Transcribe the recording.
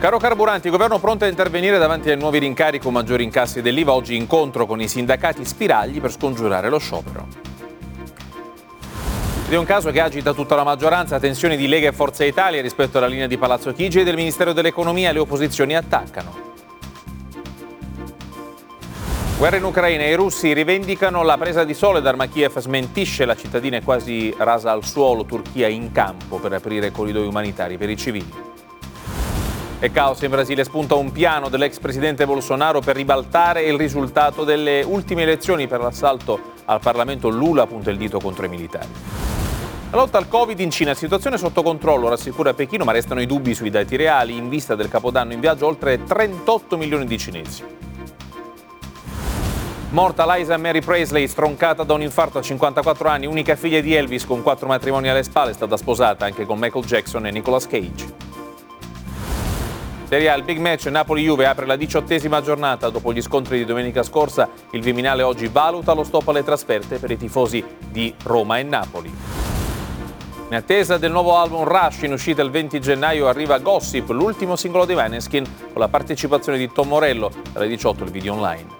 Caro carburanti, il governo pronto a intervenire davanti ai nuovi rincari con maggiori incassi dell'IVA. Oggi incontro con i sindacati spiragli per scongiurare lo sciopero. Ed è un caso che agita tutta la maggioranza, tensioni di Lega e Forza Italia rispetto alla linea di Palazzo Chigi e del Ministero dell'Economia, le opposizioni attaccano. Guerra in Ucraina, i russi rivendicano la presa di Soledar, ma Kiev smentisce la cittadina è quasi rasa al suolo, Turchia in campo per aprire corridoi umanitari per i civili. E caos in Brasile spunta un piano dell'ex presidente Bolsonaro per ribaltare il risultato delle ultime elezioni per l'assalto al Parlamento. Lula punta il dito contro i militari. La lotta al Covid in Cina, situazione sotto controllo, rassicura Pechino, ma restano i dubbi sui dati reali. In vista del capodanno in viaggio oltre 38 milioni di cinesi. Morta Liza Mary Presley, stroncata da un infarto a 54 anni, unica figlia di Elvis con quattro matrimoni alle spalle, è stata sposata anche con Michael Jackson e Nicolas Cage. Serie A, il big match Napoli-Juve apre la diciottesima giornata dopo gli scontri di domenica scorsa. Il Viminale oggi valuta lo stop alle trasferte per i tifosi di Roma e Napoli. In attesa del nuovo album Rush in uscita il 20 gennaio arriva Gossip, l'ultimo singolo di Vaneskin con la partecipazione di Tom Morello. Dalle 18 il video online.